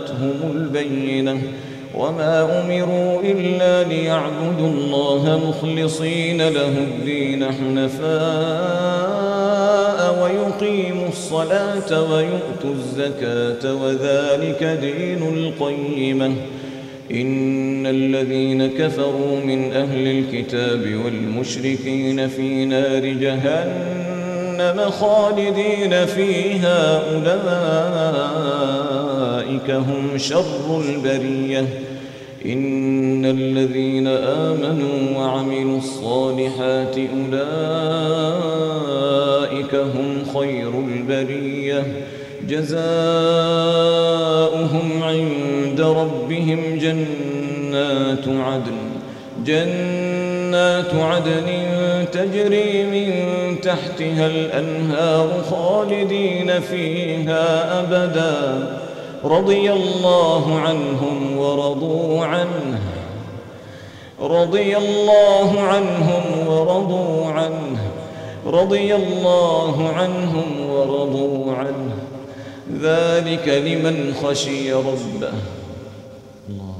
جاءتهم البينة وما أمروا إلا ليعبدوا الله مخلصين له الدين حنفاء ويقيموا الصلاة ويؤتوا الزكاة وذلك دين القيمة. إن الذين كفروا من أهل الكتاب والمشركين في نار جهنم خالدين فيها أولئك. هم شر البرية إن الذين آمنوا وعملوا الصالحات أولئك هم خير البريه جزاؤهم عند ربهم جنات عدن جنات عدن تجري من تحتها الأنهار خالدين فيها أبدا رضي الله عنهم ورضوا عنه. رضي الله عنهم ورضوا عنه. رضي الله عنهم ورضوا عنه. ذلك لمن خشي ربه. الله